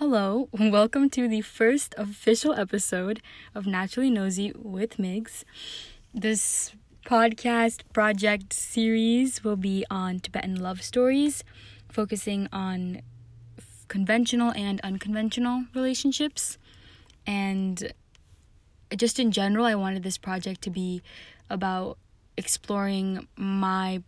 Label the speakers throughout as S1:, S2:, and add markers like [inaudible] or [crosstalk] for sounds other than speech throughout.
S1: Hello, [laughs] welcome to the first official episode of Naturally Nosy with Migs. This podcast project series will be on Tibetan love stories, focusing on conventional and unconventional relationships. And just in general, I wanted this project to be about exploring my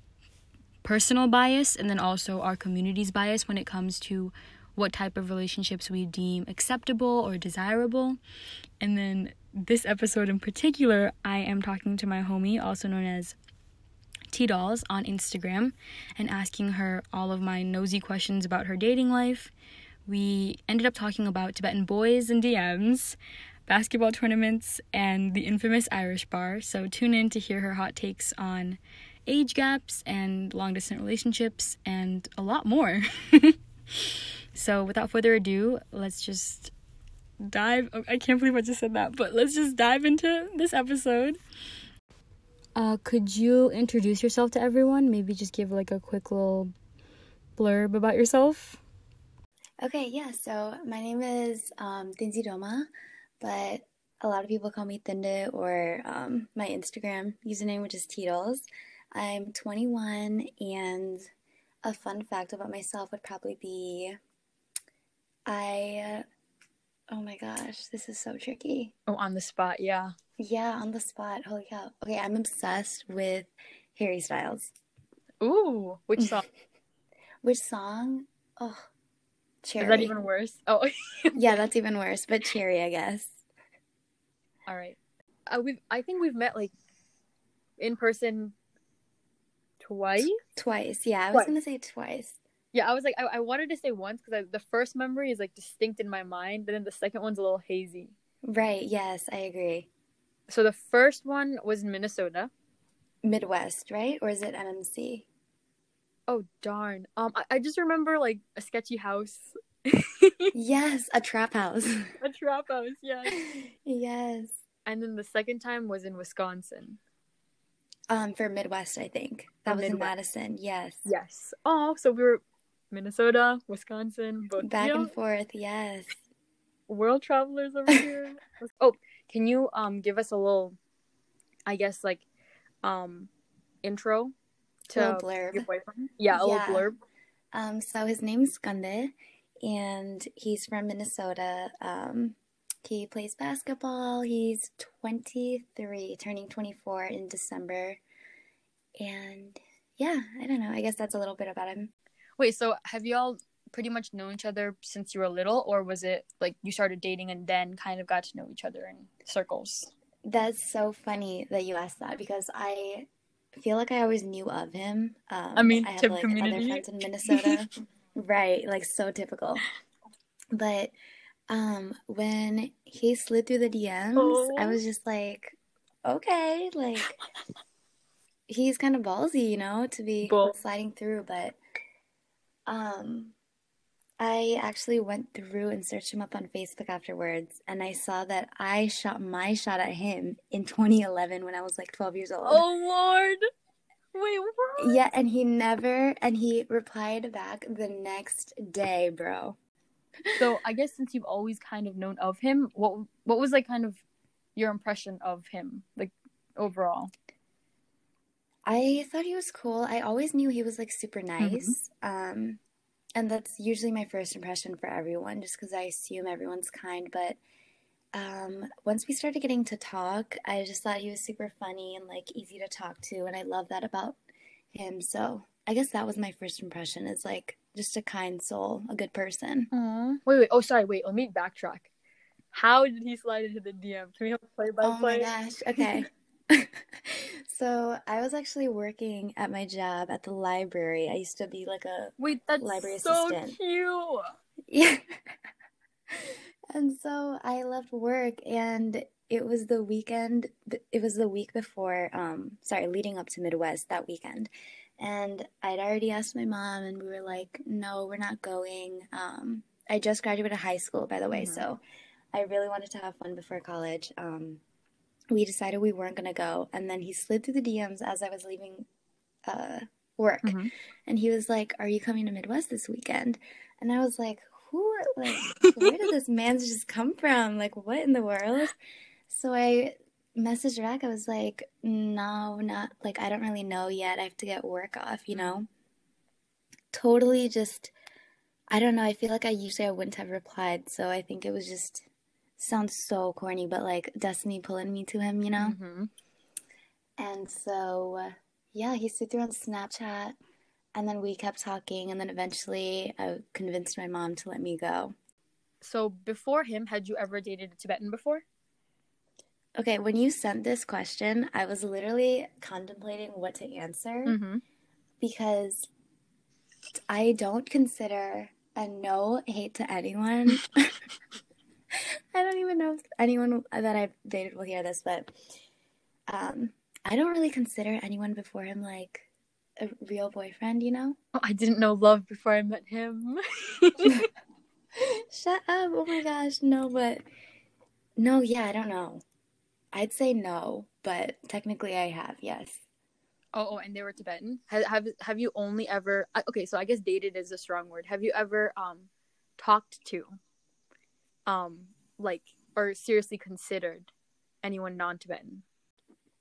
S1: personal bias and then also our community's bias when it comes to what type of relationships we deem acceptable or desirable. And then this episode in particular, I am talking to my homie, also known as T Dolls, on Instagram and asking her all of my nosy questions about her dating life. We ended up talking about Tibetan boys and DMs, basketball tournaments, and the infamous Irish bar. So tune in to hear her hot takes on age gaps and long distance relationships and a lot more. [laughs] So, without further ado, let's just dive. Oh, I can't believe I just said that, but let's just dive into this episode. Uh, could you introduce yourself to everyone? Maybe just give like a quick little blurb about yourself.
S2: Okay, yeah. So my name is um, Tinzi Doma, but a lot of people call me Tinde or um, my Instagram username, which is Teetles. I'm 21, and a fun fact about myself would probably be I, oh my gosh, this is so tricky.
S1: Oh, on the spot, yeah.
S2: Yeah, on the spot. Holy cow. Okay, I'm obsessed with Harry Styles.
S1: Ooh, which song? [laughs]
S2: which song? Oh,
S1: Cherry. Is that even worse? Oh, [laughs]
S2: yeah, that's even worse. But Cherry, I guess.
S1: All right. Uh, we've. I think we've met like in person twice.
S2: Twice, yeah. I was gonna say twice.
S1: Yeah, I was like, I, I wanted to say once because the first memory is like distinct in my mind, but then the second one's a little hazy.
S2: Right. Yes, I agree.
S1: So the first one was in Minnesota.
S2: Midwest, right? Or is it MMC?
S1: Oh darn. Um, I, I just remember like a sketchy house. [laughs]
S2: yes, a trap house.
S1: a trap house. Yes. [laughs]
S2: Yes.
S1: And then the second time was in Wisconsin.
S2: Um, for Midwest, I think that was Midwest. in Madison. Yes.
S1: Yes. Oh, so we were Minnesota, Wisconsin, both
S2: back and forth. Yes.
S1: World travelers over here. [laughs] oh, can you um give us a little, I guess like, um, intro to blurb. your boyfriend? Yeah, a yeah. little blurb.
S2: Um, so his name's Gunde, and he's from Minnesota. Um, he plays basketball. He's 23, turning 24 in December. And yeah, I don't know. I guess that's a little bit about him.
S1: Wait, so have you all pretty much known each other since you were little, or was it like you started dating and then kind of got to know each other in circles?
S2: That's so funny that you asked that because I feel like I always knew of him. Um,
S1: I mean,
S2: I
S1: have like community.
S2: other friends in Minnesota, [laughs] right? Like so typical. But um, when he slid through the DMs, oh. I was just like, okay, like he's kind of ballsy, you know, to be Bull. sliding through, but um I actually went through and searched him up on Facebook afterwards, and I saw that I shot my shot at him in 2011 when I was like 12 years old.
S1: Oh Lord! Wait, what?
S2: Yeah, and he never, and he replied back the next day, bro.
S1: So I guess since you've always kind of known of him, what what was like kind of your impression of him, like overall?
S2: I thought he was cool. I always knew he was like super mm-hmm. nice. Mm-hmm. Um, and that's usually my first impression for everyone, just because I assume everyone's kind. But um, once we started getting to talk, I just thought he was super funny and like easy to talk to, and I love that about him. So I guess that was my first impression is like just a kind soul, a good person.
S1: Aww. Wait, wait. Oh, sorry. Wait. Let me backtrack. How did he slide into the DM? Can we have play by play?
S2: Oh my gosh. Okay. [laughs] [laughs] so I was actually working at my job at the library. I used to be like a
S1: wait, that's library so assistant. cute.
S2: Yeah. [laughs] and so I left work, and it was the weekend. It was the week before. Um, sorry, leading up to Midwest that weekend, and I'd already asked my mom, and we were like, "No, we're not going." Um, I just graduated high school, by the way, mm-hmm. so I really wanted to have fun before college. Um, we decided we weren't going to go. And then he slid through the DMs as I was leaving uh, work. Mm-hmm. And he was like, Are you coming to Midwest this weekend? And I was like, who, like, where did [laughs] this man just come from? Like, what in the world? So I messaged back. I was like, no, not like, I don't really know yet. I have to get work off, you know? Totally just, I don't know. I feel like I usually I wouldn't have replied. So I think it was just, sounds so corny, but like destiny pulling me to him, you know?
S1: Mm-hmm.
S2: And so, yeah, he slid through on Snapchat. And then we kept talking. And then eventually I convinced my mom to let me go.
S1: So before him, had you ever dated a Tibetan before?
S2: Okay, when you sent this question, I was literally contemplating what to answer
S1: Mm-hmm.
S2: because I don't consider a no hate to anyone. [laughs] I don't even know if anyone that I've dated will hear this, but um, I don't really consider anyone before him like a real boyfriend, you know?
S1: Oh, I didn't know love before I met him. [laughs]
S2: Shut up. Oh my gosh. No, but no, yeah, I don't know. I'd say no, but technically I have, yes.
S1: oh, oh, and they were Tibetan. Have have have you only ever? uh, Okay, so I guess dated is a strong word. Have you ever um talked to, um, like or seriously considered anyone non-Tibetan?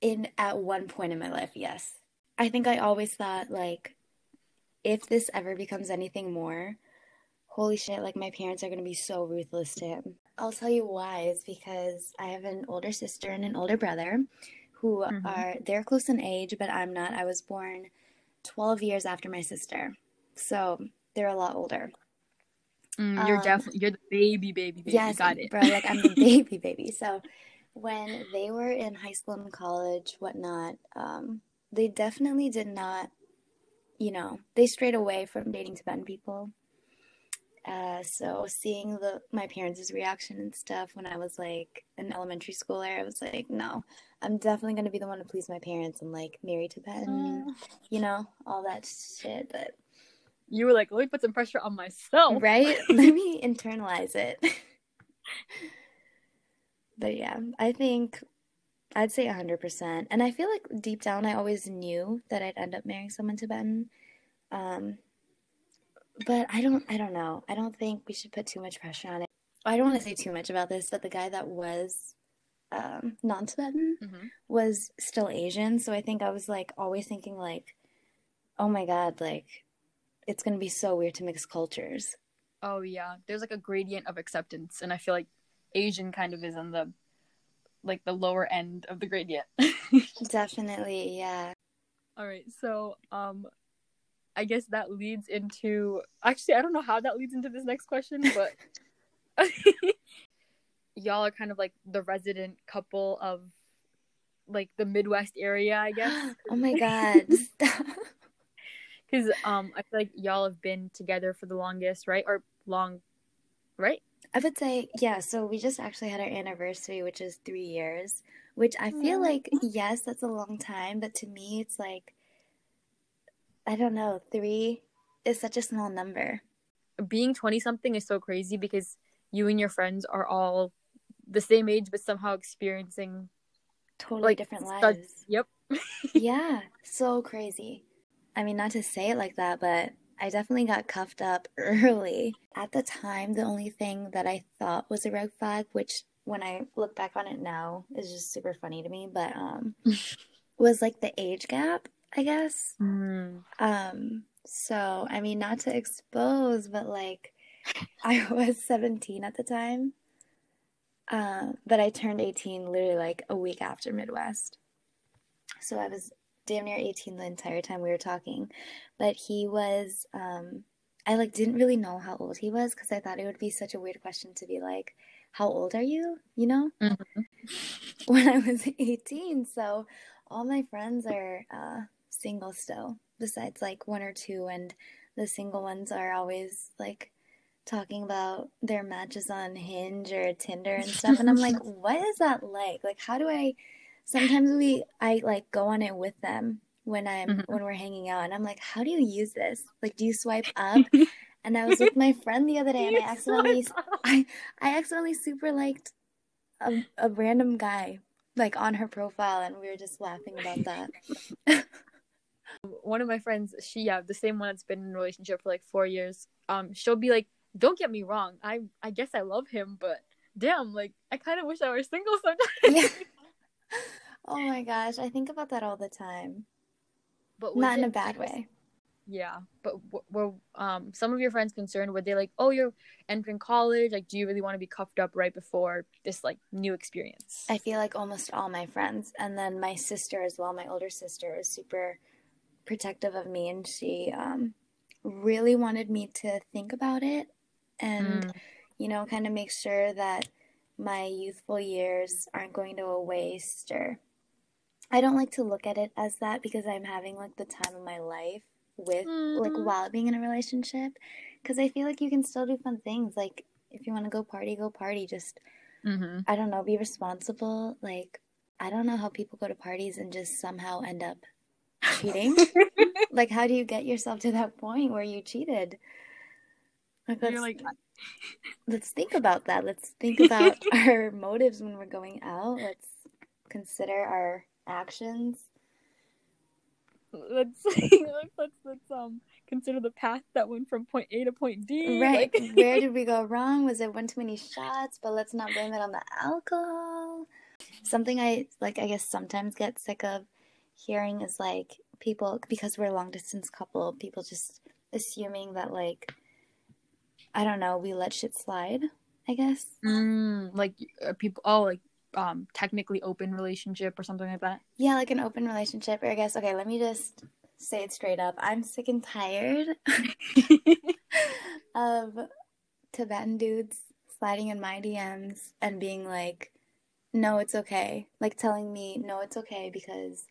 S2: In at one point in my life, yes. I think I always thought like if this ever becomes anything more, holy shit, like my parents are gonna be so ruthless to him. I'll tell you why, is because I have an older sister and an older brother who
S1: Mhm.
S2: are they're close in age, but I'm not. I was born twelve years after my sister. So they're a lot older.
S1: Mm, you're
S2: Um,
S1: definitely you're the baby, baby, baby.
S2: Yes,
S1: Got it.
S2: bro. Like I'm the [laughs] baby, baby. So when they were in high school and college, whatnot, um, they definitely did not, you know, they strayed away from dating Tibetan people. Uh, so seeing the my parents' reaction and stuff when I was like an elementary schooler, I was like, no, I'm definitely gonna be the one to please my parents and like marry Tibetan, you know, all that shit. But
S1: You were like, let me put some pressure on myself.
S2: right? [laughs] Let me internalize it. but yeah, I think I'd say 100%. And I feel like deep down, I always knew that I'd end up marrying someone Tibetan. Um, but I don't, I don't know. I don't think we should put too much pressure on it. I don't want to say too much about this, but the guy that was um, non-Tibetan
S1: hmm
S2: was still Asian. So I think I was like always thinking like, oh my God, like it's gonna be so weird to mix cultures.
S1: Oh yeah, there's like a gradient of acceptance, and I feel like Asian kind of is on the like the lower end of the gradient. [laughs]
S2: Definitely, yeah.
S1: All right, so um, I guess that leads into actually I don't know how that leads into this next question, but [laughs] y'all are kind of like the resident couple of like the Midwest area, I guess. [gasps]
S2: Oh my God. [laughs]
S1: Because um, I feel like y'all have been together for the longest, right? Or long, right?
S2: I would say, yeah, so we just actually had our anniversary, which is three years, which I feel like, yes, that's a long time, but to me, it's like, I don't know, three is such a small number.
S1: Being twenty something is so crazy because you and your friends are all the same age, but somehow experiencing
S2: Totally
S1: like
S2: different
S1: such-
S2: lives.
S1: Yep. [laughs]
S2: Yeah, so crazy. I mean, not to say it like that, but I definitely got cuffed up [laughs] early. At the time, the only thing that I thought was a red flag, which when I look back on it now is just super funny to me, but um [laughs] was like the age gap, I guess.
S1: Mm.
S2: Um so I mean, not to expose, but like [laughs] I was 17 at the time. Uh, but I turned 18 literally like a week after Midwest. So I was damn near 18 the entire time we were talking. But he was, um, I like didn't really know how old he was because I thought it would be such a weird question to be like, how old are you? You know?
S1: Mhm. [laughs]
S2: When I was 18. So all my friends are uh, single still, besides like one or two. And the single ones are always like talking about their matches on Hinge or Tinder and stuff. And I'm like, [laughs] what is that like? Like, how do I? Sometimes we, I like go on it with them when I'm
S1: Mhm.
S2: when we're hanging out, and I'm like, how do you use this? Like, do you swipe up? And I was with my friend the other [laughs] day, and I accidentally, [laughs] I, I accidentally super liked a, a random guy like on her profile, and we were just laughing about that.
S1: one of my friends, she yeah, the same one that's been in a relationship for like four years. Um, she'll be like don't get me wrong. I I guess I love him, but damn, like I kind of wish I were single sometimes. [laughs]
S2: oh my gosh, I think about that all the time.
S1: but
S2: Not in a bad way.
S1: Yeah, but w- were um some of your friends concerned? Were they like, "Oh, you're entering college. Like, do you really want to be cuffed up right before this like new experience?"
S2: I feel like almost all my friends, and then my sister as well, my older sister, was super protective of me, and she um, really wanted me to think about it and,
S1: Mm.
S2: you know, kind of make sure that my youthful years aren't going to a waste. Or I don't like to look at it as that because I'm having like the time of my life with like
S1: Mm.
S2: while being in a relationship because I feel like you can still do fun things. Like if you want to go party, go party. Just
S1: Mm-hmm.
S2: I don't know, be responsible. Like, I don't know how people go to parties and just somehow end up cheating. [laughs] like, how do you get yourself to that point where you cheated? Like, let's,
S1: like,
S2: let's think about that. Let's think [laughs] about our motives when we're going out. Let's consider our actions.
S1: let's [laughs] let's let's let's um consider the path that went from point A to point D.
S2: Right.
S1: like- [laughs]
S2: Where did we go wrong? Was it one too many shots? But let's not blame it on the alcohol. Something I like I guess sometimes get sick of hearing is like people because we're a long distance couple, people just assuming that like I don't know, we let shit slide, I guess.
S1: Mm, like uh, people. Oh, like um technically open relationship or something like that.
S2: Yeah, like an open relationship. Or I guess okay, let me just say it straight up. I'm sick and tired [laughs] of Tibetan dudes sliding in my DMs and being like, no, it's okay. Like telling me, no, it's okay because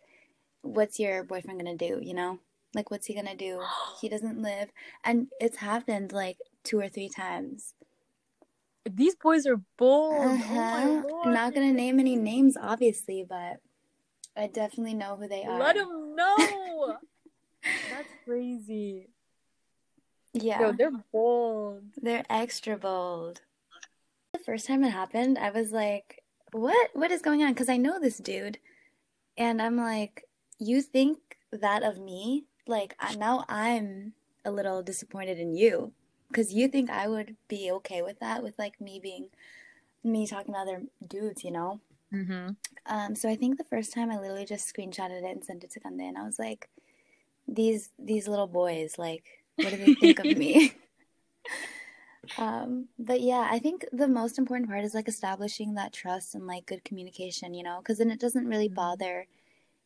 S2: what's your boyfriend gonna do, you know? Like, what's he gonna do? He doesn't live. And it's happened like two or three times.
S1: These boys are bold. Oh
S2: Uh-huh.
S1: lord.
S2: I'm not gonna name any names, obviously, but I definitely know who they are.
S1: Let them know. [laughs] That's crazy.
S2: Yeah.
S1: Yo, they're bold.
S2: They're extra bold. The first time it happened, I was like, "What? What is going on?" Because I know this dude, and I'm like, "You think that of me? Like now I'm a little disappointed in you because you think I would be okay with that, with like me being me talking to other dudes, you know?"
S1: Mm-hmm.
S2: Um, so I think the first time I literally just screenshotted it and sent it to Kande, and I was like, "These these little boys, like, what do they think of me?" [laughs] um, but yeah, I think the most important part is like establishing that trust and like good communication, you know, because then it doesn't really
S1: Mhm.
S2: bother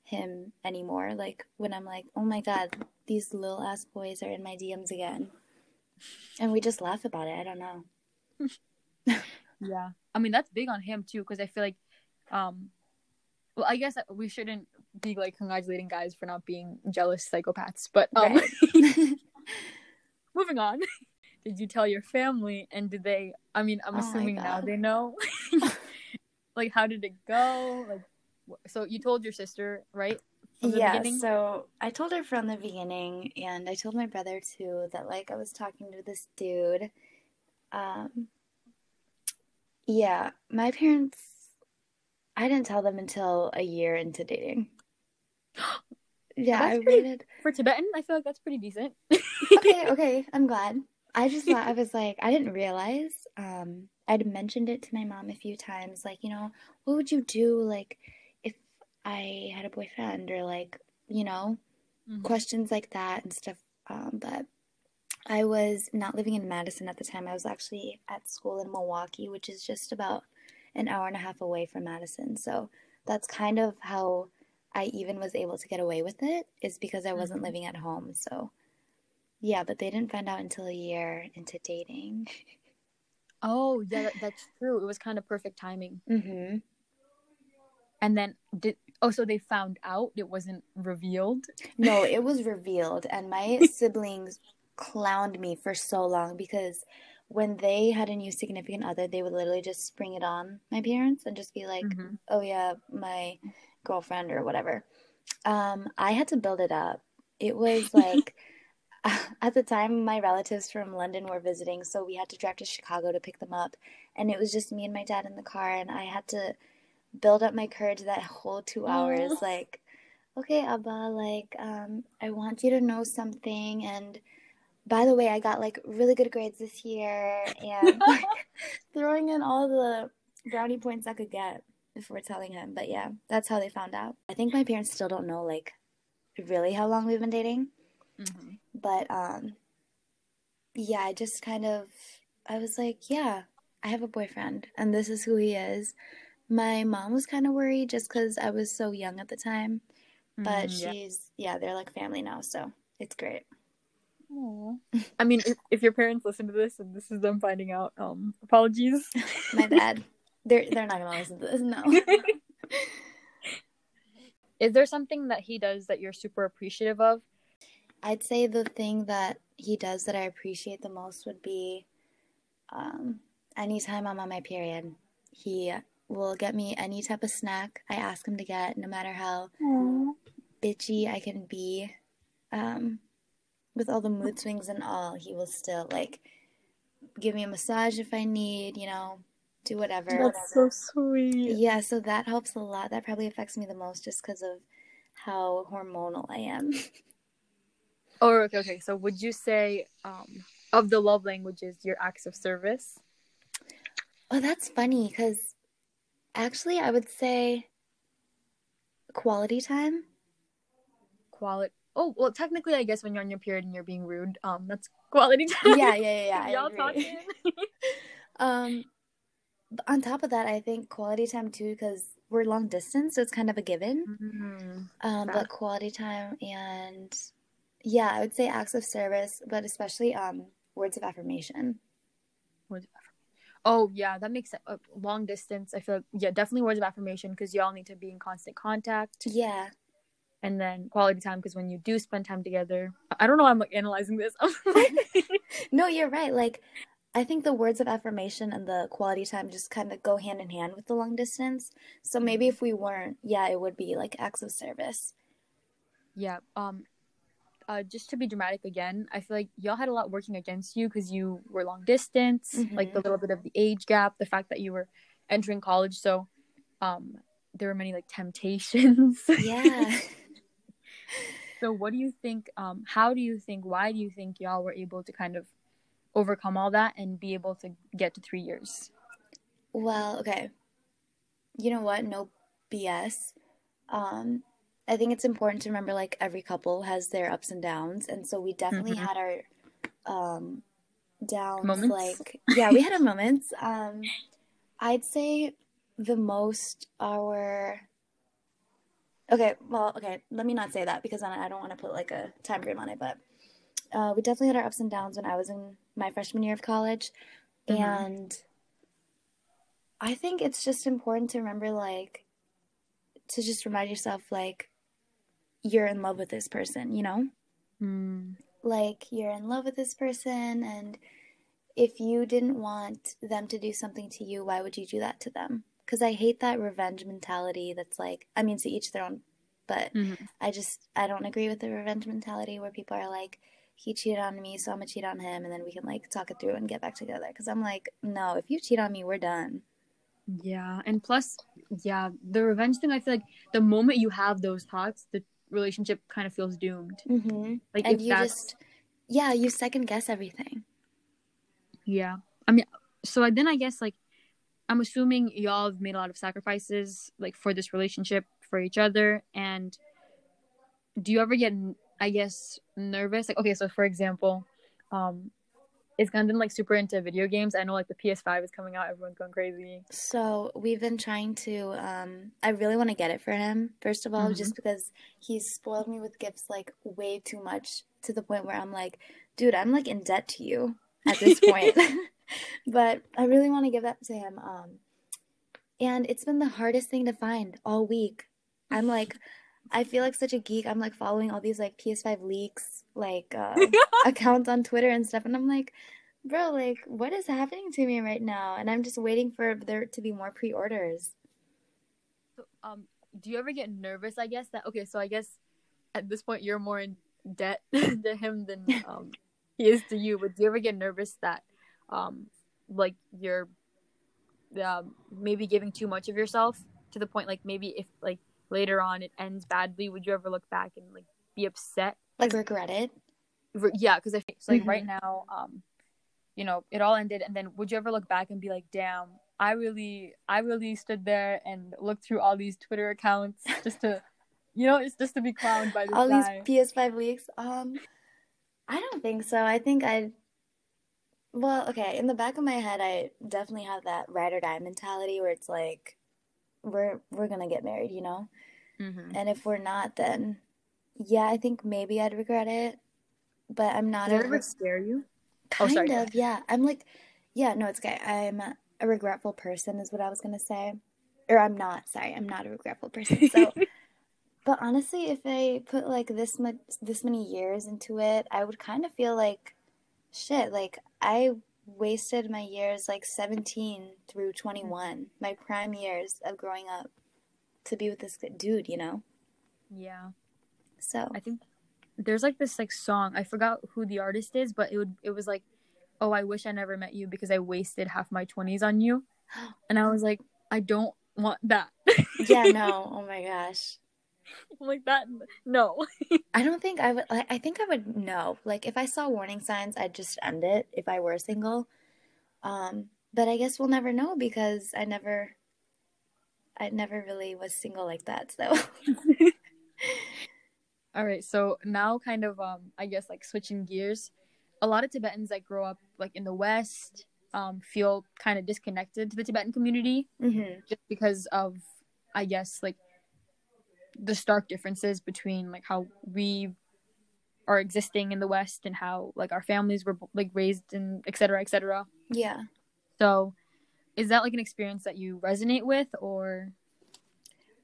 S2: him anymore. Like when I'm like, "Oh my God, these little ass boys are in my DMs again," and we just laugh about it. I don't know. [laughs]
S1: Yeah. I mean, that's big on him too, because I feel like, um, well, I guess we shouldn't be like congratulating guys for not being jealous psychopaths, but um,
S2: Right. [laughs] [laughs]
S1: moving on. Did you tell your family? And did they? I mean, I'm
S2: Oh
S1: assuming now they know. like, how did it go? Like, so you told your sister, right?
S2: Yeah,
S1: beginning?
S2: so I told her from the beginning, and I told my brother too that like I was talking to this dude. Um, yeah, my parents, I didn't tell them until a year into dating. [gasps] Yeah,
S1: That's
S2: I
S1: pretty-
S2: waited.
S1: For Tibetan, I feel like that's pretty decent.
S2: Okay, [laughs] okay, I'm glad. I just thought I [laughs] was like I didn't realize. Um, I'd mentioned it to my mom a few times, like you know, what would you do like I had a boyfriend or like you know.
S1: Mhm.
S2: questions like that and stuff. Um, but I was not living in Madison at the time. I was actually at school in Milwaukee, which is just about an hour and a half away from Madison. So that's kind of how I even was able to get away with it, is because I wasn't
S1: Mhm.
S2: living at home. So yeah, but they didn't find out until a year into dating. [laughs]
S1: Oh, yeah, that's true. It was kind of perfect timing.
S2: hmm
S1: And then did oh, so they found out it wasn't revealed.
S2: No, it [laughs] was revealed, and my [laughs] siblings clowned me for so long because when they had a new significant other, they would literally just spring it on my parents and just be like,
S1: Mhm.
S2: "Oh yeah, my girlfriend or whatever." Um, I had to build it up. It was [laughs] like at the time my relatives from London were visiting, so we had to drive to Chicago to pick them up, and it was just me and my dad in the car, and I had to build up my courage that whole two hours,
S1: Aw.
S2: like, okay, Abba, like, um, I want you to know something, and by the way, I got like really good grades this year and [laughs] like, throwing in all the brownie points I could get before telling him. But yeah, that's how they found out. I think my parents still don't know like really how long we've been dating. Mm-hmm. But um yeah, I just kind of I was like, yeah, I have a boyfriend and this is who he is. My mom was kind of worried just cuz I was so young at the time. But mm, yeah. she's yeah, they're like family now, so it's great.
S1: Aww. [laughs] I mean, if, if your parents listen to this and this is them finding out, um, apologies. [laughs]
S2: My bad. They're [laughs] they're not gonna listen to this. No.
S1: is there something that he does that you're super appreciative of?
S2: I'd say the thing that he does that I appreciate the most would be, um, anytime I'm on my period, he will get me any type of snack I ask him to get, no matter how Aww. bitchy I can be. Um, with all the mood swings and all, he will still like give me a massage if I need, you know, do whatever.
S1: That's so sweet.
S2: Yeah, so that helps a lot. That probably affects me the most just because of how hormonal I am. [laughs]
S1: oh, okay, okay. So would you say um, of the love languages, your acts of service?
S2: Oh, that's funny because actually, I would say quality time.
S1: Quality Oh well, technically, I guess when you're on your period and you're being rude, um, that's quality time.
S2: Yeah, yeah, yeah. [laughs] yeah Y'all talking. [laughs] um, on top of that, I think quality time too, because we're long distance, so it's kind of a given. Mm-hmm. Um, but quality time and yeah, I would say acts of service, but especially um words of affirmation.
S1: Words of affirmation. Oh yeah, that makes sense. Uh, long distance, I feel like yeah, definitely words of affirmation because y'all need to be in constant contact.
S2: Yeah
S1: and then quality time because when you do spend time together i don't know i'm like analyzing this [laughs] [laughs]
S2: no you're right like i think the words of affirmation and the quality time just kind of go hand in hand with the long distance so maybe if we weren't yeah it would be like acts of service
S1: yeah um uh, just to be dramatic again, I feel like y'all had a lot working against you because you were long distance, mm-hmm. like the little bit of the age gap, the fact that you were entering college. So, um, there were many like temptations. [laughs]
S2: Yeah.
S1: so what do you think um how do you think why do you think y'all were able to kind of overcome all that and be able to get to three years
S2: well okay you know what no bs um i think it's important to remember like every couple has their ups and downs and so we definitely mm-hmm. had our um downs moments? like yeah we had our moments um i'd say the most our Okay, well, okay, let me not say that because I don't want to put like a time frame on it, but uh, we definitely had our ups and downs when I was in my freshman year of college. Mm-hmm. And I think it's just important to remember, like, to just remind yourself, like, you're in love with this person, you know? Mm. Like, you're in love with this person, and if you didn't want them to do something to you, why would you do that to them? because I hate that revenge mentality that's like, I mean, to each their own, but mm-hmm. I just, I don't agree with the revenge mentality where people are like, he cheated on me, so I'm gonna cheat on him, and then we can like talk it through and get back together. Because I'm like, no, if you cheat on me, we're done.
S1: Yeah, and plus, yeah, the revenge thing. I feel like the moment you have those thoughts, the relationship kind of feels doomed.
S2: Mm-hmm. Like, and you that's... just, yeah, you second guess everything.
S1: Yeah, I mean, so then I guess like I'm assuming y'all have made a lot of sacrifices like for this relationship for each other and do you ever get I guess nervous like okay so for example um is Gundan like super into video games? I know like the PS5 is coming out, everyone's going crazy.
S2: So we've been trying to um I really want to get it for him, first of all, mm-hmm. just because he's spoiled me with gifts like way too much to the point where I'm like, dude, I'm like in debt to you at this point. [laughs] [laughs] but I really want to give that to him. Um, and it's been the hardest thing to find all week. I'm like, I feel like such a geek. I'm like following all these like PS5 leaks, like uh, [laughs] accounts on Twitter and stuff, and I'm like, bro, like, what is happening to me right now? And I'm just waiting for there to be more pre-orders.
S1: So, um, do you ever get nervous? I guess that okay. So I guess at this point you're more in debt [laughs] to him than um he is to you. But do you ever get nervous that um, like you're um, maybe giving too much of yourself to the point like maybe if like later on it ends badly would you ever look back and like be upset
S2: like regret it
S1: yeah, because i it's like right
S2: Mhm.
S1: now, um, you know, it all ended, and then would you ever look back and be like, damn, I really, I really stood there and looked through all these Twitter accounts [laughs] just to, you know, it's just to be clowned by
S2: All
S1: guy.
S2: these PS5 leaks. Um, I don't think so. I think I'd. Well, okay. In the back of my head, I definitely have that ride or die mentality where it's like, we're we're gonna get married, you know.
S1: Mhm.
S2: And if we're not, then yeah, I think maybe I'd regret it. But I'm not
S1: Does it ever scare you? Oh,
S2: kind
S1: sorry, go
S2: of, yeah. I'm like, yeah, no, it's okay. I'm a regretful person, is what I was gonna say. Or I'm not. Sorry, I'm not a regretful person. So. [laughs] But honestly, if I put like this much this many years into it, I would kind of feel like shit, like I wasted my years like 17 through 21, my prime years of growing up to be with this dude, you know?
S1: yeah.
S2: So,
S1: I think there's like this like song. I forgot who the artist is, but it would it was like, "Oh, I wish I never met you because I wasted half my 20s on you." [gasps] And I was like, "I don't want that."
S2: yeah, [laughs] no. Oh my gosh. [laughs]
S1: I'm like that no. [laughs]
S2: I don't think I would like I think I would know. Like if I saw warning signs, I'd just end it if I were single. Um, but I guess we'll never know because I never I never really was single like that. So [laughs]
S1: All right, so now kind of um I guess like switching gears. A lot of Tibetans that grow up like in the West um feel kind of disconnected to the Tibetan community
S2: Mhm.
S1: just because of I guess like the stark differences between like how we are existing in the West and how like our families were like raised and et cetera, et cetera.
S2: Yeah.
S1: So is that like an experience that you resonate with or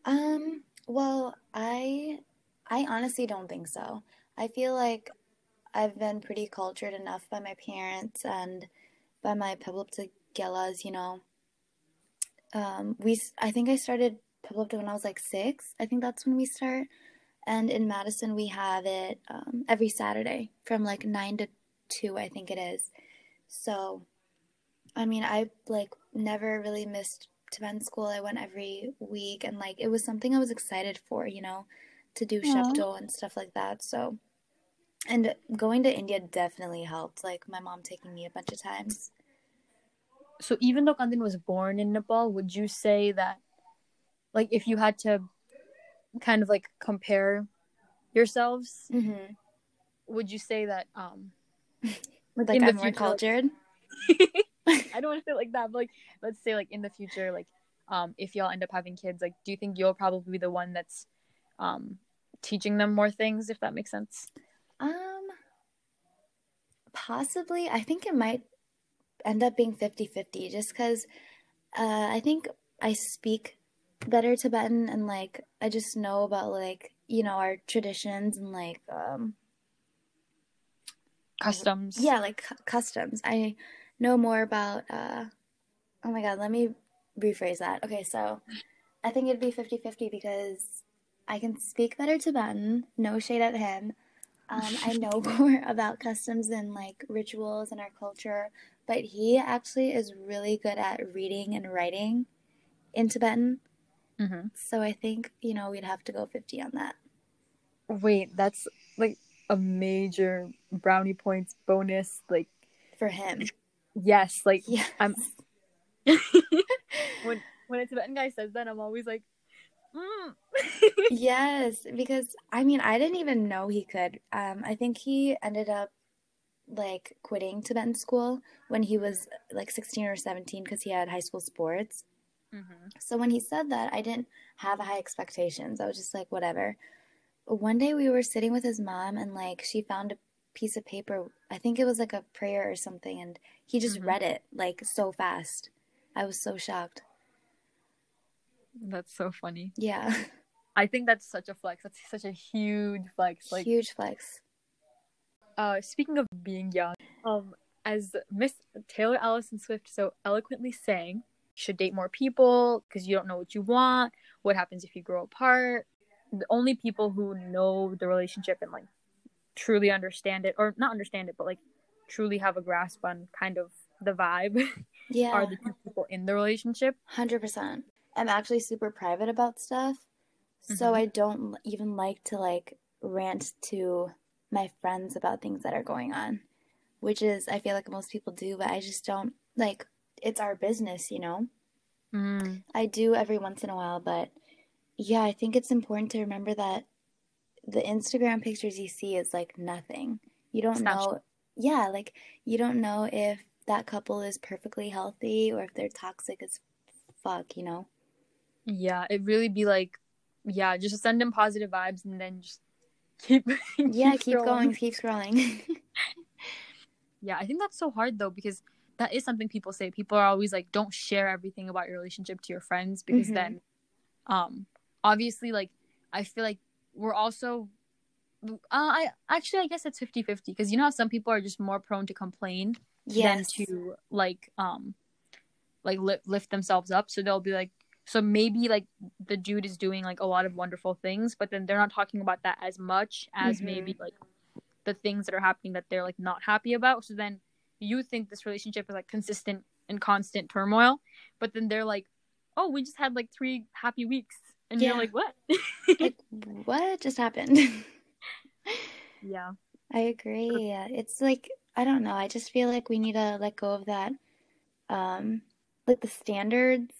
S2: Um, well, I I honestly don't think so. I feel like I've been pretty cultured enough by my parents and by my Peblupta Gelas, you know. Um, we I think I started Peblupta when I was like six. I think that's when we start. And in Madison, we have it um, every Saturday from like nine to two, I think it is. So, I mean, I like never really missed Tibetan school. I went every week, and like it was something I was excited for, you know, to do. Shepto and stuff like that. So, and going to India definitely helped. Like my mom taking me a bunch of times.
S1: so even though Kandin was born in Nepal, would you say that like if you had to kind of like compare yourselves,
S2: Mm-hmm.
S1: would you say that um [laughs]
S2: Like
S1: In
S2: I'm more
S1: future,
S2: cultured. [laughs] [laughs]
S1: I don't want to say like that, but like let's say like in the future, like um if y'all end up having kids, like do you think you'll probably be the one that's um teaching them more things if that makes sense?
S2: Um, possibly. I think it might end up being 50-50 just because uh, I think I speak better Tibetan and like I just know about like, you know, our traditions and like um
S1: Customs.
S2: yeah, like cu- customs. I know more about uh oh my god, let me rephrase that. Okay, so I think it'd be 50-50 because I can speak better Tibetan, no shade at him. Um, I know [laughs] more about customs and like rituals and our culture, but he actually is really good at reading and writing in Tibetan.
S1: Hmm
S2: So I think, you know, we'd have to go 50 on that.
S1: Wait, that's like a major brownie points bonus. Like
S2: For him.
S1: yes, like
S2: Yes.
S1: I'm [laughs] when when a Tibetan guy says that, I'm always like, mm. [laughs]
S2: Yes, because I mean, I didn't even know he could. Um, I think he ended up like quitting Tibetan school when he was like 16 or 17 because he had high school sports.
S1: Hmm
S2: So when he said that, I didn't have high expectations. I was just like, whatever. One day we were sitting with his mom and like she found a piece of paper. I think it was like a prayer or something, and he just
S1: Mhm.
S2: read it like so fast. I was so shocked.
S1: That's so funny.
S2: Yeah, [laughs]
S1: I think that's such a flex. That's such a huge flex. Like,
S2: huge flex.
S1: uh, speaking of being young, um, as Miss Taylor Alison Swift so eloquently sang, should date more people because you don't know what you want. What happens if you grow apart? The only people who know the relationship and like truly understand it, or not understand it, but like truly have a grasp on kind of the vibe, [laughs]
S2: Yeah.
S1: are the two people in the relationship.
S2: Hundred percent. I'm actually super private about stuff, so
S1: Mhm.
S2: I don't even like to like rant to my friends about things that are going on, which is I feel like most people do, but I just don't like it's our business, you know.
S1: Mm.
S2: I do every once in a while, but yeah, I think it's important to remember that the Instagram pictures you see is like nothing. You don't
S1: Snapchat.
S2: know, yeah, like you don't know if that couple is perfectly healthy or if they're toxic as fuck, you know?
S1: Yeah, it really be like, yeah, just send them positive vibes and then just keep. [laughs]
S2: Yeah, keep
S1: scrolling.
S2: going, keep scrolling. [laughs]
S1: Yeah, I think that's so hard though because that is something people say. People are always like, don't share everything about your relationship to your friends because
S2: Mhm.
S1: then, um, obviously, like, I feel like we're also. Uh, I actually I guess it's 50-50 because you know how some people are just more prone to complain
S2: yes.
S1: than to like um like li- lift themselves up so they'll be like so maybe like the dude is doing like a lot of wonderful things but then they're not talking about that as much as
S2: Mhm.
S1: maybe like the things that are happening that they're like not happy about so then you think this relationship is like consistent and constant turmoil but then they're like oh we just had like three happy weeks and
S2: Yeah.
S1: you're like what
S2: like, [laughs] what just happened? [laughs]
S1: yeah
S2: I agree. Yeah, It's like I don't know. I just feel like we need to let go of that um like the standards,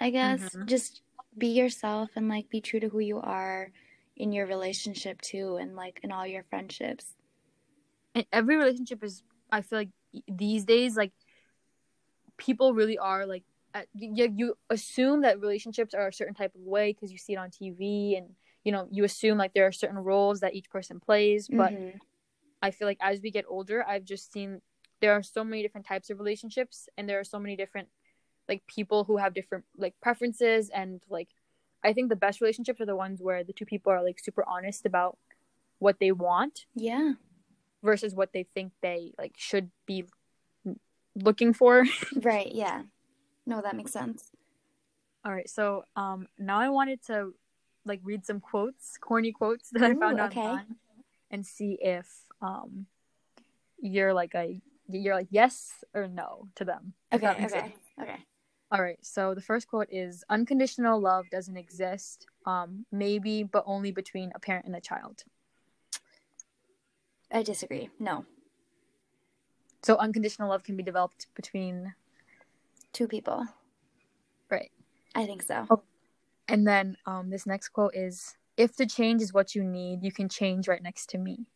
S2: I guess.
S1: Mhm.
S2: Just be yourself and like be true to who you are in your relationship too and like in all your friendships.
S1: and every relationship is i feel like these days like people really are like at, you, you assume that relationships are a certain type of way because you see it on tv and you know you assume like there are certain roles that each person plays but
S2: Mhm.
S1: i feel like as we get older i've just seen there are so many different types of relationships and there are so many different like people who have different like preferences and like i think the best relationships are the ones where the two people are like super honest about what they want
S2: Yeah.
S1: Versus what they think they like should be looking for. [laughs]
S2: Right, yeah. No, that makes sense.
S1: All right, so um now I wanted to like read some quotes, corny quotes that I
S2: Ooh,
S1: found
S2: okay.
S1: online and see if um you're like a you're like yes or no to them.
S2: Okay, okay.
S1: sense.
S2: Okay.
S1: All right, so the first quote is unconditional love doesn't exist. Um maybe but only between a parent and a child.
S2: I disagree. No.
S1: So unconditional love can be developed between
S2: Two people.
S1: right.
S2: I think so.
S1: Oh. And then um, this next quote is If the change is what you need, you can change right next to me.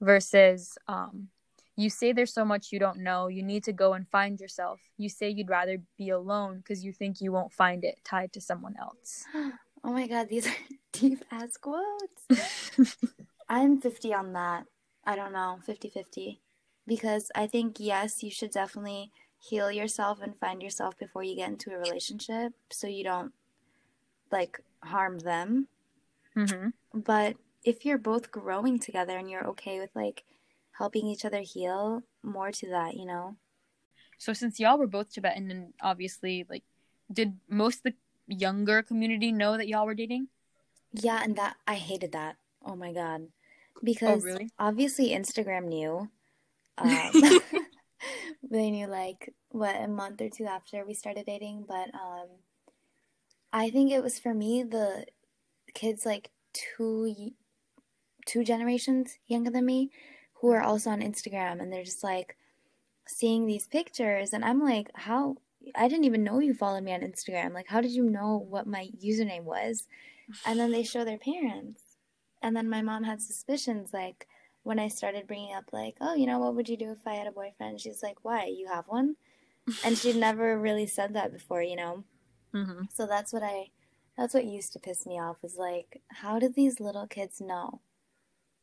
S1: Versus, um, you say there's so much you don't know. You need to go and find yourself. You say you'd rather be alone because you think you won't find it tied to someone else. [gasps]
S2: Oh my god, these are [laughs] deep ass quotes. [laughs] I'm 50 on that. I don't know, 50 50. Because I think, yes, you should definitely heal yourself and find yourself before you get into a relationship so you don't, like, harm them.
S1: hmm
S2: But if you're both growing together and you're okay with, like, helping each other heal, more to that, you know?
S1: So, since y'all were both Tibetan, and obviously, like, did most of the younger community know that y'all were dating?
S2: Yeah, and that, I hated that. Oh my god. Because
S1: really?
S2: obviously Instagram knew. [laughs] Um, [laughs] they knew like what a month or two after we started dating, but um, I think it was for me the kids like two two generations younger than me who are also on Instagram and they're just like seeing these pictures and I'm like how I didn't even know you followed me on Instagram like how did you know what my username was and then they [sighs] show their parents and then my mom had suspicions like when I started bringing up like, oh, you know, what would you do if I had a boyfriend? She's like, why? You have one? And she'd [laughs] never really said that before, you know.
S1: hmm
S2: So that's what I, that's what used to piss me off is like, how did these little kids know?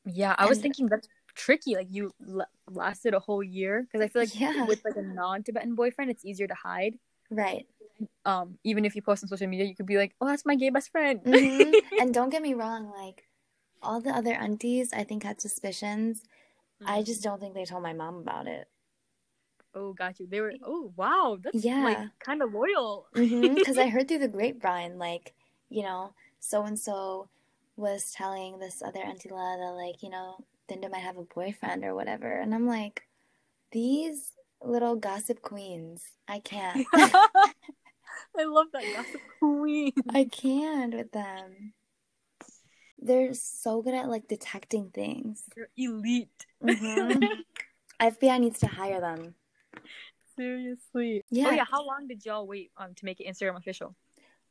S1: Yeah, I was thinking that's tricky. Like, you l- lasted a whole year because I feel like
S2: Yeah.
S1: with like a non-Tibetan boyfriend, it's easier to hide.
S2: Right.
S1: um even if you post on social media you could be like oh that's my gay best friend
S2: hmm [laughs] And don't get me wrong, like all the other aunties, I think had suspicions. I just mm-hmm. don't think they told my mom about it.
S1: oh got you they were oh wow that's
S2: Yeah.
S1: like kind of loyal mm-hmm.
S2: Because I [laughs] heard through the grapevine, like, you know, so and so was telling this other Auntie La that, like, you know, Dinda might have a boyfriend or whatever. And I'm like, these little gossip queens, I can't. [laughs] [laughs]
S1: i love that gossip queen
S2: I can't with them. They're so good at like detecting things.
S1: They're elite. [laughs]
S2: Mhm. FBI needs to hire them.
S1: Seriously.
S2: Yeah.
S1: Oh yeah. How long did y'all wait um to make it Instagram official?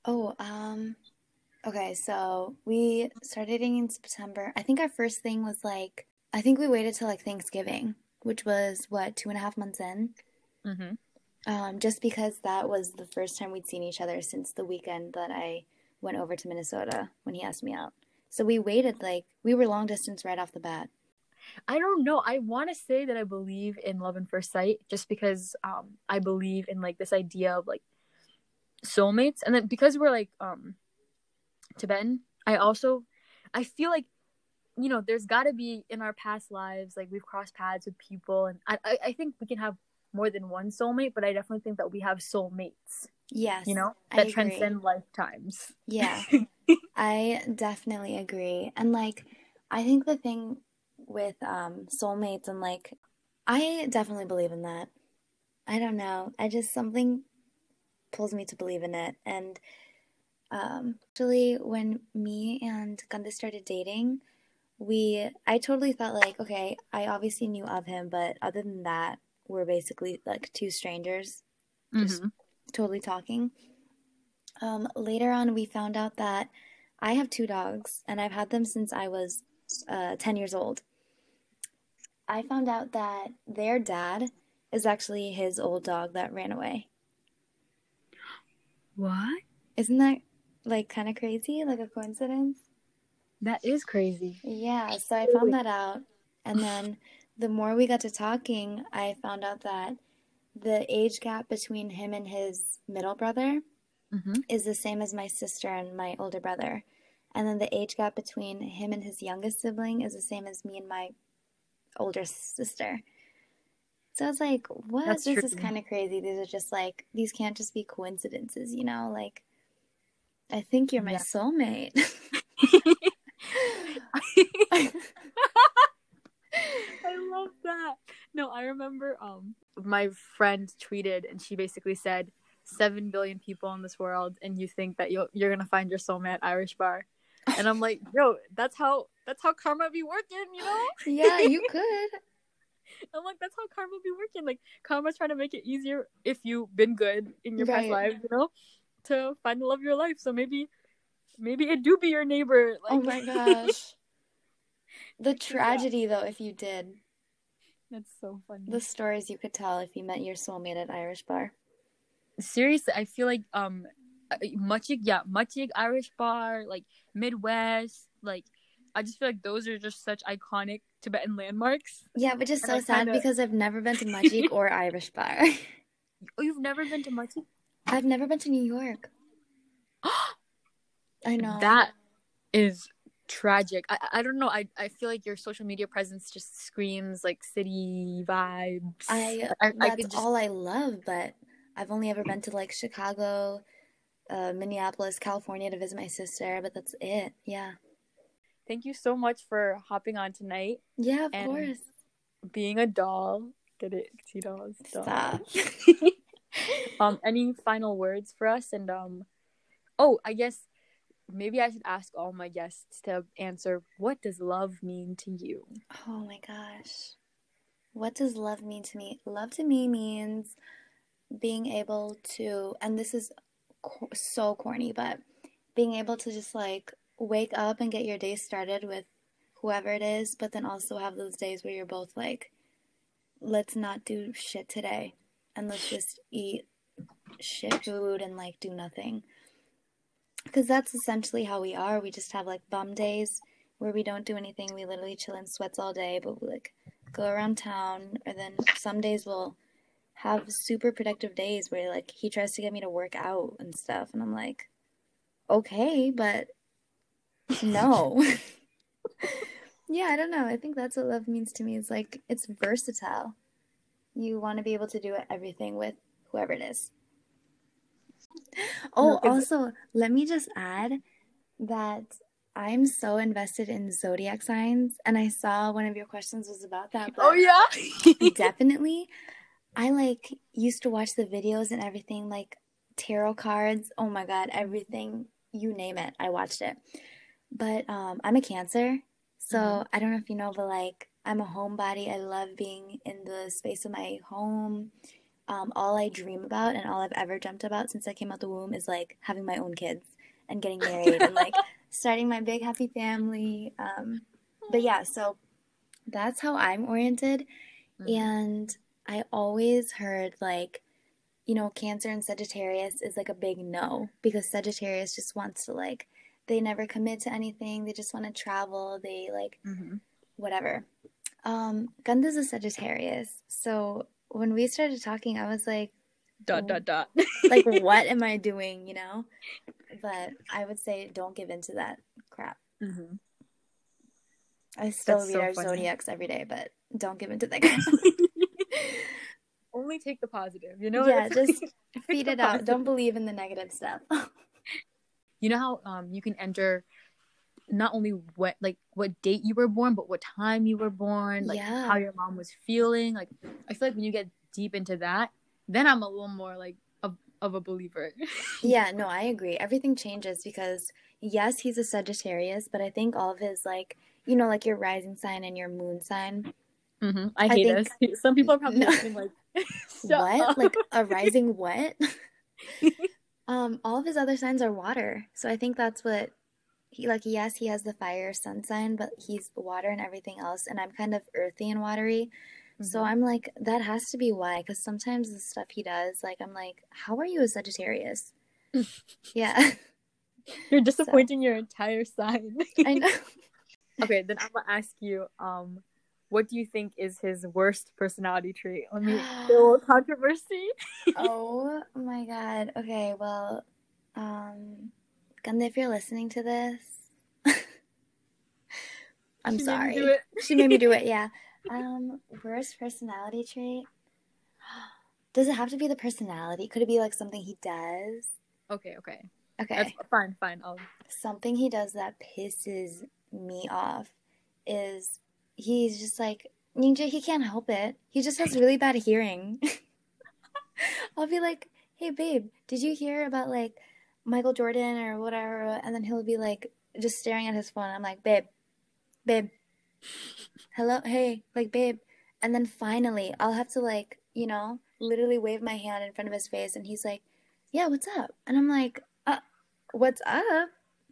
S2: Oh, um, okay. So we started dating in September. I think our first thing was like, I think we waited till like Thanksgiving, which was what two and a half months in.
S1: Mm-hmm.
S2: Um, just because that was the first time we'd seen each other since the weekend that I went over to Minnesota when he asked me out. So we waited like we were long distance right off the bat.
S1: I don't know. I want to say that I believe in love and first sight, just because um I believe in like this idea of like soulmates, and then because we're like um Tibetan, I also I feel like you know there's got to be in our past lives like we've crossed paths with people, and I I, I think we can have more than one soulmate, but I definitely think that we have soulmates.
S2: Yes,
S1: You know that transcend lifetimes.
S2: Yeah, [laughs] I definitely agree. And like, I think the thing with um, soulmates and like, I definitely believe in that. I don't know. I just, something pulls me to believe in it. And um, actually, when me and Gandhi started dating, we, I totally felt like, okay, I obviously knew of him, but other than that, we're basically like two strangers Just-
S1: Mhm.
S2: totally talking. Um, later on, we found out that I have two dogs, and I've had them since I was uh, 10 years old. I found out that their dad is actually his old dog that ran away.
S1: What?
S2: Isn't that like kind of crazy? Like a coincidence?
S1: That is crazy.
S2: Yeah, so I found that out. And then the more we got to talking, I found out that the age gap between him and his middle brother
S1: Mm-hmm.
S2: is the same as my sister and my older brother. And then the age gap between him and his youngest sibling is the same as me and my older sister. So I was like, what?
S1: That's
S2: this is kind of crazy. These are just like, these can't just be coincidences, you know? Like, I think you're my
S1: Yeah.
S2: soulmate. [laughs]
S1: I love that. No, I remember um my friend tweeted and she basically said seven billion people in this world and you think that you'll you're gonna find your soulmate at Irish bar. And I'm like, yo, that's how that's how karma be working, you know? [laughs]
S2: yeah, you could. [laughs]
S1: I'm like, that's how karma be working. Like karma's trying to make it easier if you've been good in your past
S2: Right.
S1: lives, you know, to find the love of your life. So maybe maybe it do be your neighbor. Like
S2: oh my gosh. [laughs] The tragedy, though, if you did,
S1: That's so funny.
S2: the stories you could tell if you met your soulmate at Irish Bar.
S1: Seriously i feel like um uh, Muchig, yeah Muchig irish bar like midwest like i just feel like those are just such iconic tibetan landmarks
S2: Yeah, but just
S1: And
S2: so
S1: I
S2: sad
S1: kinda-
S2: because I've never been to [laughs] Majik or Irish Bar.
S1: oh you've never been to Muchig?
S2: I've never been to New York. [gasps] I know.
S1: that is tragic I, I don't know I, I feel like your social media presence just screams like city vibes
S2: I
S1: I, I
S2: that's
S1: could just
S2: all I love, but I've only ever been to like Chicago, uh, Minneapolis, California to visit my sister, but that's it. Yeah.
S1: thank you so much for hopping on tonight
S2: Yeah, of course.
S1: being a doll get it see dolls doll.
S2: Stop. [laughs]
S1: um any final words for us and um oh i guess maybe i should ask all my guests to answer what does love mean to you
S2: Oh my gosh. What does love mean to me? Love to me means being able to, and this is so corny, but being able to just like wake up and get your day started with whoever it is, but then also have those days where you're both like, let's not do shit today and let's just eat shit food and like do nothing. Because that's essentially how we are. We just have like bum days where we don't do anything. We literally chill in sweats all day, but we like go around town. Or then some days we'll have super productive days where like he tries to get me to work out and stuff, and I'm like, okay, but no. [laughs] yeah, I don't know. I think that's what love means to me. It's like it's versatile. You want to be able to do everything with whoever it is. Oh, also, let me just add that I'm so invested in zodiac signs, and I saw one of your questions was about that.
S1: Oh yeah [laughs]
S2: definitely, I like used to watch the videos and everything, like tarot cards. Oh my god, everything you name it, I watched it. but um, I'm a Cancer, so
S1: Mhm.
S2: I don't know if you know, but like I'm a homebody. I love being in the space of my home. Um, all I dream about and all I've ever dreamt about since I came out the womb is like having my own kids and getting married and like [laughs] starting my big happy family. Um, but yeah, so that's how I'm oriented.
S1: Mhm.
S2: And I always heard like, you know, Cancer and Sagittarius is like a big no because Sagittarius just wants to like, they never commit to anything. They just want to travel. They like,
S1: Mhm.
S2: whatever. Um, Ganda's a Sagittarius. So when we started talking, I was like,
S1: Dot dot dot.
S2: like, what [laughs] am I doing, you know? But I would say don't give in to that crap.
S1: Mhm.
S2: I still
S1: That's
S2: read
S1: so
S2: our
S1: funny.
S2: zodiacs every day, but don't give in to that crap. [laughs]
S1: Only take the positive, you know.
S2: yeah, just [laughs] feed it out. Don't believe in the negative stuff. [laughs]
S1: you know how um you can enter not only what like what date you were born, but what time you were born, like
S2: Yeah.
S1: how your mom was feeling. Like I feel like when you get deep into that, then I'm a little more like of of a believer. [laughs]
S2: yeah, no, I agree. Everything changes because yes, he's a Sagittarius, but I think all of his like, you know, like your rising sign and your moon sign.
S1: Hmm I
S2: I
S1: hate
S2: think-
S1: us. [laughs] Some people are probably
S2: No.
S1: like, [laughs]
S2: what?
S1: up.
S2: Like a rising what? [laughs] um, all of his other signs are water. So I think that's what he like yes, he has the fire sun sign, but he's water and everything else and I'm kind of earthy and watery. So
S1: Mhm.
S2: I'm like that has to be why cuz sometimes the stuff he does like I'm like how are you a Sagittarius? yeah.
S1: you're disappointing your entire sign.
S2: I know.
S1: okay, then I'm gonna ask you, um, what do you think is his worst personality trait? Let me [gasps] little controversy. [laughs]
S2: oh my god. Okay, well, um, Ganda, if you're listening to this, [laughs] I'm
S1: She made
S2: sorry.
S1: it. [laughs]
S2: she made me do it. Yeah. Um, worst personality trait. [gasps] Does it have to be the personality? Could it be like something he does?
S1: Okay, okay,
S2: Okay.
S1: that's fine, fine. I'll.
S2: something he does that pisses me off is he's just like Ninja, he can't help it. He just has really bad hearing. [laughs] I'll be like, hey babe, did you hear about like Michael Jordan or whatever? And then he'll be like just staring at his phone. I'm like, babe, babe, hello, hey, like babe. And then finally I'll have to like, you know, literally wave my hand in front of his face and he's like, Yeah, what's up? And I'm like, uh, what's up?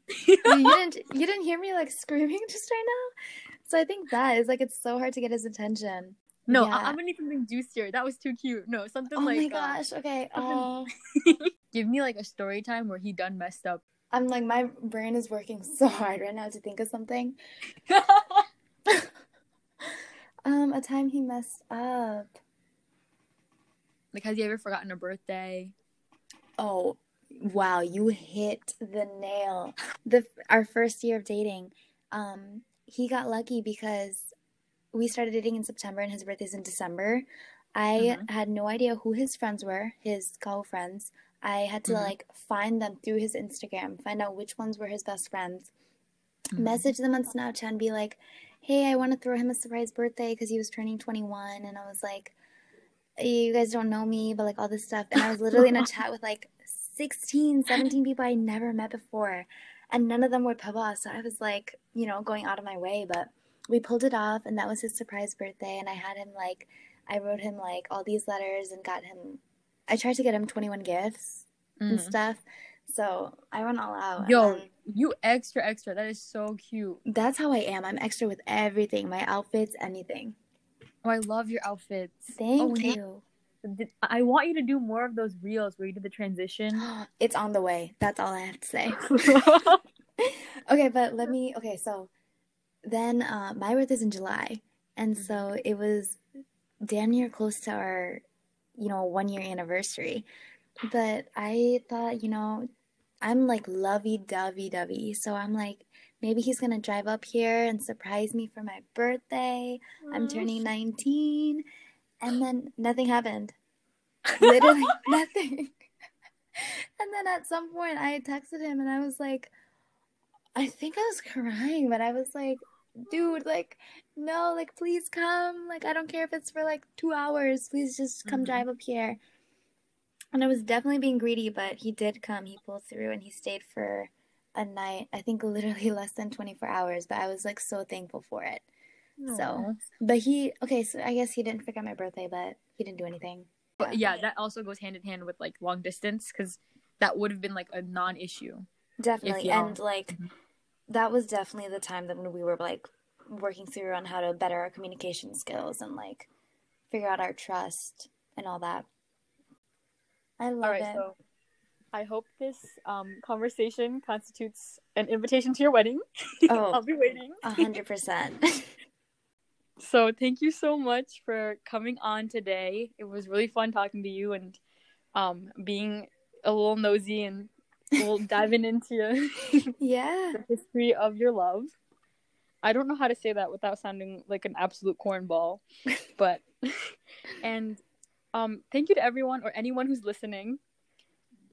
S2: [laughs] you didn't you didn't hear me like screaming [laughs] just right now so i think that is like it's so hard to get his attention
S1: No,
S2: Yeah.
S1: I- I'm gonna need something juicier. That was too cute. No, something
S2: oh
S1: like.
S2: Oh my
S1: uh,
S2: gosh okay [laughs] uh, [laughs]
S1: give me like a story time where he done messed up.
S2: i'm like my brain is working [laughs] so hard right now to think of something um a time he messed up
S1: like, has he ever forgotten a birthday?
S2: oh wow you hit the nail the our first year of dating um he got lucky because we started dating in september and his birthday's in december i
S1: Mhm.
S2: had no idea who his friends were his co friends i had to
S1: Mhm.
S2: like find them through his instagram find out which ones were his best friends
S1: Mhm.
S2: message them on snapchat and be like hey i want to throw him a surprise birthday because he was turning 21 and i was like you guys don't know me, but like all this stuff. And I was literally in a [laughs] chat with like 16, 17 people I never met before. And none of them were Paba. So I was like, you know, going out of my way. But we pulled it off. And that was his surprise birthday. And I had him like, I wrote him like all these letters and got him, I tried to get him 21 gifts and
S1: Mhm.
S2: stuff. So I went all out.
S1: Yo,
S2: then-
S1: you extra extra. That is so cute.
S2: that's how I am. I'm extra with everything my outfits, anything.
S1: Oh, I love your outfits.
S2: Thank
S1: oh,
S2: you.
S1: I want you to do more of those reels where you did the transition. [gasps]
S2: It's on the way. That's all I have to say. [laughs] [laughs] okay, but let me. Okay, so then uh, my birthday's in July, and so it was damn near close to our, you know, one year anniversary. But I thought, you know, I'm like lovey dovey dovey, so I'm like, maybe he's gonna drive up here and surprise me for my birthday. I'm turning 19, and then nothing happened. Literally [laughs] nothing. And then at some point, I texted him and I was like, I think I was crying, but I was like, dude, like, no, like, please come. Like, I don't care if it's for like two hours. Please just come
S1: Mhm.
S2: drive up here. And I was definitely being greedy, but he did come. He pulled through and he stayed for a night, I think literally [laughs] less than 24 hours, but I was like so thankful for it. Aww. So, but he, okay, so I guess he didn't forget my birthday, but he didn't do anything.
S1: But yeah, that also goes hand in hand with like long distance because that would have been like a non issue.
S2: Definitely. And like, mm-hmm. that was definitely the time that when we were like working through on how to better our communication skills and like figure out our trust and all that. I love all right, it. So
S1: I hope this um, conversation constitutes an invitation to your wedding. [laughs] Oh, I'll be waiting.
S2: A hundred percent. [laughs]
S1: So thank you so much for coming on today. It was really fun talking to you and um, being a little nosy and we'll [laughs] diving into your [laughs]
S2: yeah
S1: the history of your love. I don't know how to say that without sounding like an absolute cornball, [laughs] but and um, thank you to everyone or anyone who's listening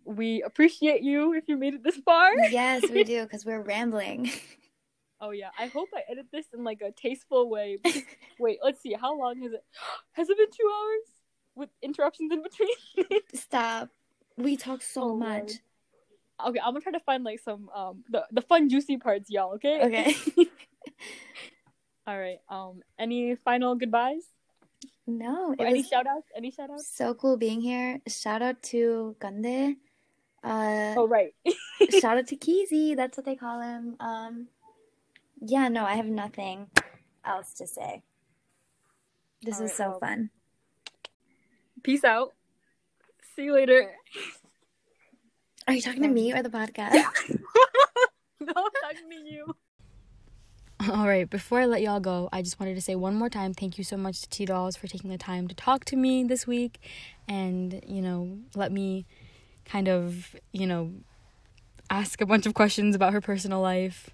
S1: we appreciate you if you made it this far.
S2: Yes, we do because we're rambling.
S1: Oh yeah, I hope I edit this in like a tasteful way. [laughs] wait, let's see. How long has it? Has it been two hours with interruptions in between? [laughs]
S2: Stop. We talk so oh, much.
S1: Okay, I'm gonna try to find like some um the the fun juicy parts, y'all. Okay.
S2: Okay. [laughs]
S1: All right. Um. Any final goodbyes?
S2: No.
S1: any shout outs? Any shout outs?
S2: So cool being here. Shout out to Gande.
S1: Uh, oh right.
S2: shout out to Keezy. That's what they call him. Um, yeah, no, I have nothing else to say. This All was right, so well, fun.
S1: Peace out. See you later.
S2: Are you talking to me or the podcast?
S1: Yeah. [laughs] no, I'm talking to you.
S3: All right, before I let y'all go, I just wanted to say one more time thank you so much to T Dolls for taking the time to talk to me this week and, you know, let me kind of, you know, ask a bunch of questions about her personal life.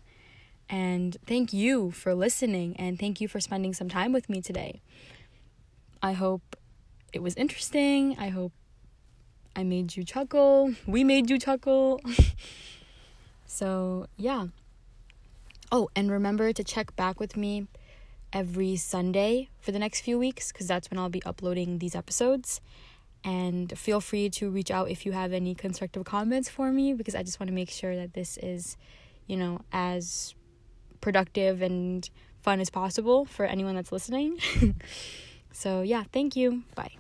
S3: And thank you for listening and thank you for spending some time with me today. I hope it was interesting. I hope I made you chuckle. We made you chuckle. [laughs] so, yeah. Oh, and remember to check back with me every Sunday for the next few weeks because that's when I'll be uploading these episodes. And feel free to reach out if you have any constructive comments for me because I just want to make sure that this is, you know, as productive and fun as possible for anyone that's listening. [laughs] so, yeah, thank you. Bye.